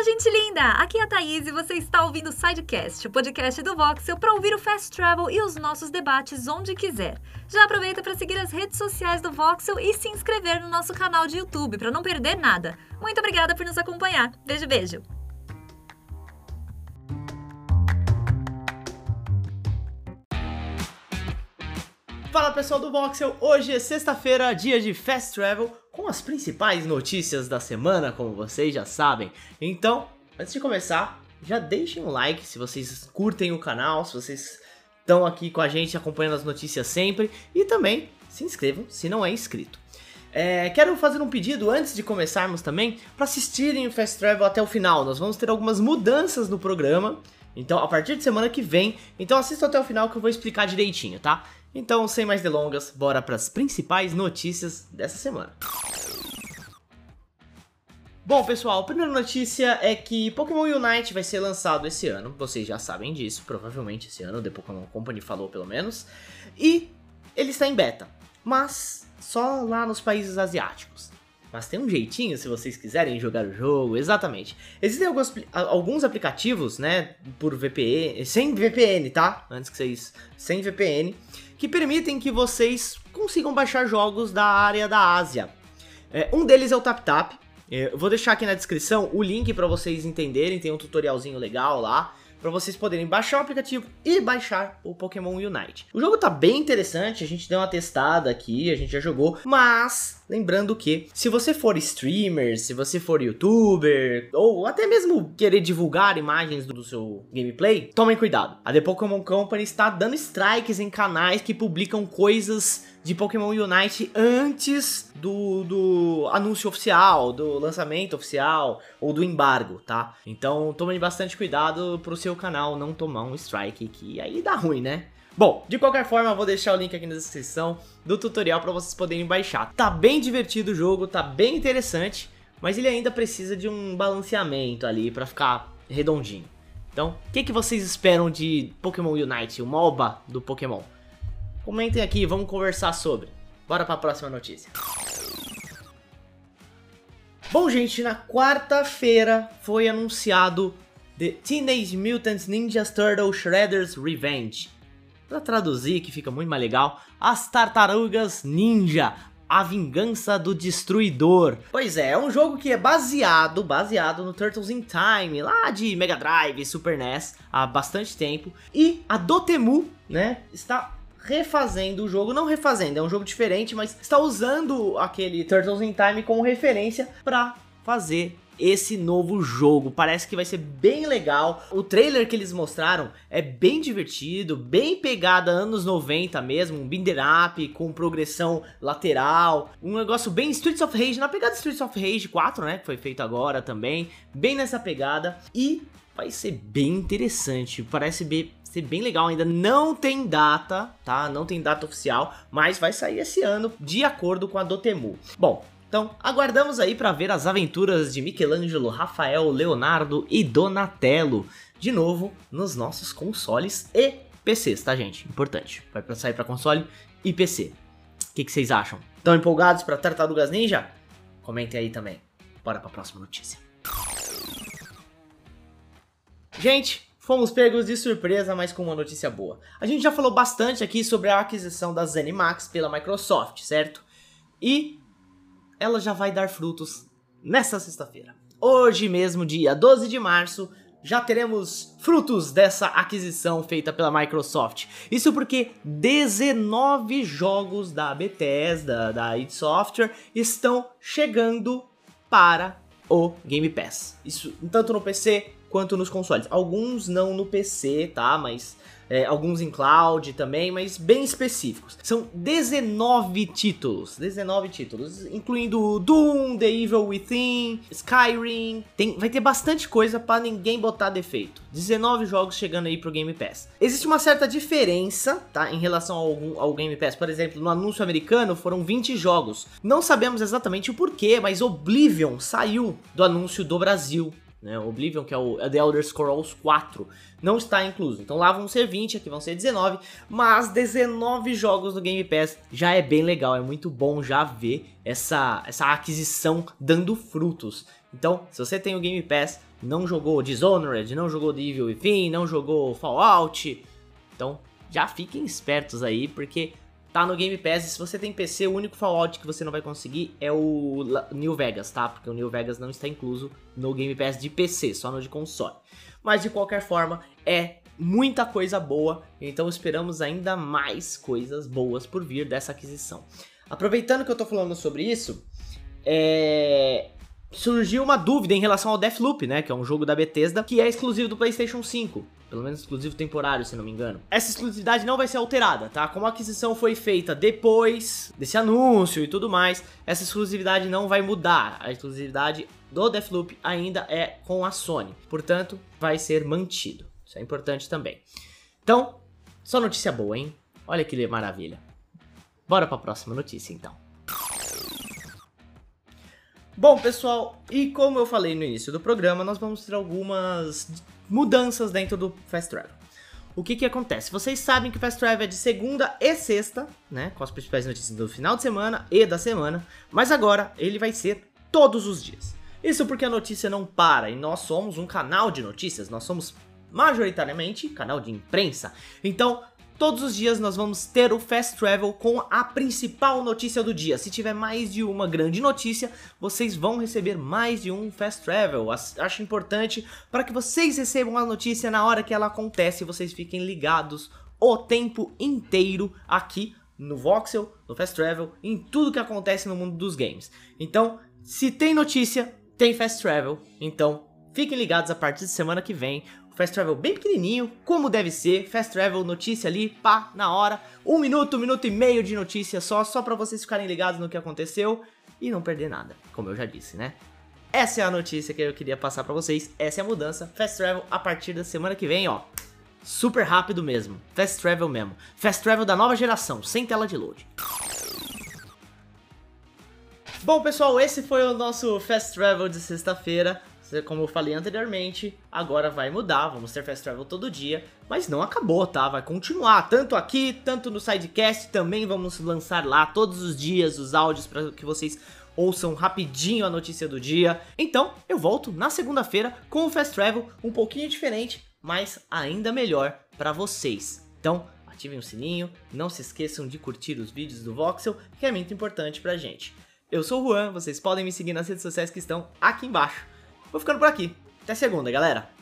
Fala, gente linda! Aqui é a Thaís e você está ouvindo o Sidecast, o podcast do Voxel para ouvir o Fast Travel e os nossos debates onde quiser. Já aproveita para seguir as redes sociais do Voxel e se inscrever no nosso canal de YouTube para não perder nada. Muito obrigada por nos acompanhar. Beijo, beijo! Fala pessoal do Voxel, hoje é sexta-feira, dia de Fast Travel, com as principais notícias da semana, como vocês já sabem. Então, antes de começar, já deixem um like se vocês curtem o canal, se vocês estão aqui com a gente acompanhando as notícias sempre, e também se inscrevam se não é inscrito. É, quero fazer um pedido antes de começarmos também para assistirem o Fast Travel até o final. Nós vamos ter algumas mudanças no programa. Então, a partir de semana que vem, então assista até o final que eu vou explicar direitinho, tá? Então, sem mais delongas, bora para as principais notícias dessa semana. Bom, pessoal, a primeira notícia é que Pokémon Unite vai ser lançado esse ano. Vocês já sabem disso, provavelmente esse ano, The Pokémon Company falou pelo menos. E ele está em beta, mas só lá nos países asiáticos. Mas tem um jeitinho se vocês quiserem jogar o jogo, exatamente. Existem alguns, alguns aplicativos, né, por VPN, sem VPN, tá? Antes que vocês, sem VPN, que permitem que vocês consigam baixar jogos da área da Ásia. É, um deles é o TapTap. É, eu vou deixar aqui na descrição o link para vocês entenderem, tem um tutorialzinho legal lá para vocês poderem baixar o aplicativo e baixar o Pokémon Unite. O jogo tá bem interessante, a gente deu uma testada aqui, a gente já jogou, mas lembrando que se você for streamer, se você for youtuber ou até mesmo querer divulgar imagens do seu gameplay, tomem cuidado. A The Pokémon Company está dando strikes em canais que publicam coisas de Pokémon Unite antes do, do anúncio oficial, do lançamento oficial ou do embargo, tá? Então tome bastante cuidado pro seu canal não tomar um strike, que aí dá ruim, né? Bom, de qualquer forma, eu vou deixar o link aqui na descrição do tutorial para vocês poderem baixar. Tá bem divertido o jogo, tá bem interessante, mas ele ainda precisa de um balanceamento ali para ficar redondinho. Então, o que, que vocês esperam de Pokémon Unite, o MOBA do Pokémon? Comentem aqui, vamos conversar sobre. Bora para a próxima notícia. Bom, gente, na quarta-feira foi anunciado The Teenage Mutant Ninja Turtle Shredder's Revenge. Para traduzir, que fica muito mais legal, As Tartarugas Ninja, a Vingança do Destruidor. Pois é, é um jogo que é baseado, baseado no Turtles in Time, lá de Mega Drive, Super NES, há bastante tempo. E a Dotemu, né, está refazendo o jogo, não refazendo, é um jogo diferente, mas está usando aquele Turtles in Time como referência para fazer esse novo jogo. Parece que vai ser bem legal. O trailer que eles mostraram é bem divertido, bem pegada anos 90 mesmo, um binder up com progressão lateral, um negócio bem Streets of Rage, na pegada Streets of Rage 4, né, que foi feito agora também, bem nessa pegada e vai ser bem interessante. Parece bem ser bem legal. Ainda não tem data, tá? Não tem data oficial, mas vai sair esse ano de acordo com a Dotemu. Bom, então, aguardamos aí para ver as aventuras de Michelangelo, Rafael, Leonardo e Donatello, de novo nos nossos consoles e PCs, tá, gente? Importante. Vai pra sair para console e PC. O que, que vocês acham? Estão empolgados para Tartarugas Ninja? Comentem aí também. Bora para a próxima notícia. Gente, fomos pegos de surpresa, mas com uma notícia boa. A gente já falou bastante aqui sobre a aquisição da ZeniMax pela Microsoft, certo? E ela já vai dar frutos nesta sexta-feira. Hoje mesmo, dia 12 de março, já teremos frutos dessa aquisição feita pela Microsoft. Isso porque 19 jogos da Bethesda, da id Software, estão chegando para o Game Pass. Isso tanto no PC quanto nos consoles. Alguns não no PC, tá? Mas é, alguns em cloud também, mas bem específicos. São 19 títulos, 19 títulos, incluindo Doom, The Evil Within, Skyrim. Tem, vai ter bastante coisa para ninguém botar defeito. 19 jogos chegando aí pro Game Pass. Existe uma certa diferença, tá, em relação ao, ao Game Pass. Por exemplo, no anúncio americano foram 20 jogos. Não sabemos exatamente o porquê, mas Oblivion saiu do anúncio do Brasil né? Oblivion, que é o The Elder Scrolls 4, não está incluso. Então lá vão ser 20, aqui vão ser 19, mas 19 jogos no Game Pass já é bem legal, é muito bom já ver essa, essa aquisição dando frutos. Então, se você tem o Game Pass, não jogou Dishonored, não jogou The Evil Within, não jogou Fallout. Então, já fiquem espertos aí, porque tá no Game Pass. E se você tem PC, o único Fallout que você não vai conseguir é o New Vegas, tá? Porque o New Vegas não está incluso no Game Pass de PC, só no de console. Mas de qualquer forma, é muita coisa boa, então esperamos ainda mais coisas boas por vir dessa aquisição. Aproveitando que eu tô falando sobre isso, é... surgiu uma dúvida em relação ao Deathloop, né, que é um jogo da Bethesda que é exclusivo do PlayStation 5. Pelo menos exclusivo temporário, se não me engano. Essa exclusividade não vai ser alterada, tá? Como a aquisição foi feita depois desse anúncio e tudo mais, essa exclusividade não vai mudar. A exclusividade do Deathloop ainda é com a Sony. Portanto, vai ser mantido. Isso é importante também. Então, só notícia boa, hein? Olha que maravilha. Bora para a próxima notícia, então. Bom, pessoal, e como eu falei no início do programa, nós vamos ter algumas mudanças dentro do Fast Travel. O que que acontece? Vocês sabem que o Fast Travel é de segunda e sexta, né? Com as principais notícias do final de semana e da semana. Mas agora ele vai ser todos os dias. Isso porque a notícia não para e nós somos um canal de notícias, nós somos majoritariamente canal de imprensa. Então, todos os dias nós vamos ter o Fast Travel com a principal notícia do dia. Se tiver mais de uma grande notícia, vocês vão receber mais de um Fast Travel. Acho importante para que vocês recebam a notícia na hora que ela acontece e vocês fiquem ligados o tempo inteiro aqui no Voxel, no Fast Travel, em tudo que acontece no mundo dos games. Então, se tem notícia, tem Fast Travel. Então, fiquem ligados a partir de semana que vem. Fast Travel bem pequenininho, como deve ser. Fast Travel, notícia ali, pá, na hora. Um minuto, um minuto e meio de notícia só, só para vocês ficarem ligados no que aconteceu e não perder nada, como eu já disse, né? Essa é a notícia que eu queria passar para vocês. Essa é a mudança. Fast Travel a partir da semana que vem, ó. Super rápido mesmo. Fast Travel mesmo. Fast Travel da nova geração, sem tela de load. Bom, pessoal, esse foi o nosso Fast Travel de sexta-feira. Como eu falei anteriormente, agora vai mudar, vamos ter Fast Travel todo dia, mas não acabou, tá? Vai continuar, tanto aqui, tanto no Sidecast, também vamos lançar lá todos os dias os áudios para que vocês ouçam rapidinho a notícia do dia. Então, eu volto na segunda-feira com o Fast Travel um pouquinho diferente, mas ainda melhor para vocês. Então, ativem o sininho, não se esqueçam de curtir os vídeos do Voxel, que é muito importante pra gente. Eu sou o Juan, vocês podem me seguir nas redes sociais que estão aqui embaixo. Vou ficando por aqui. Até segunda, galera.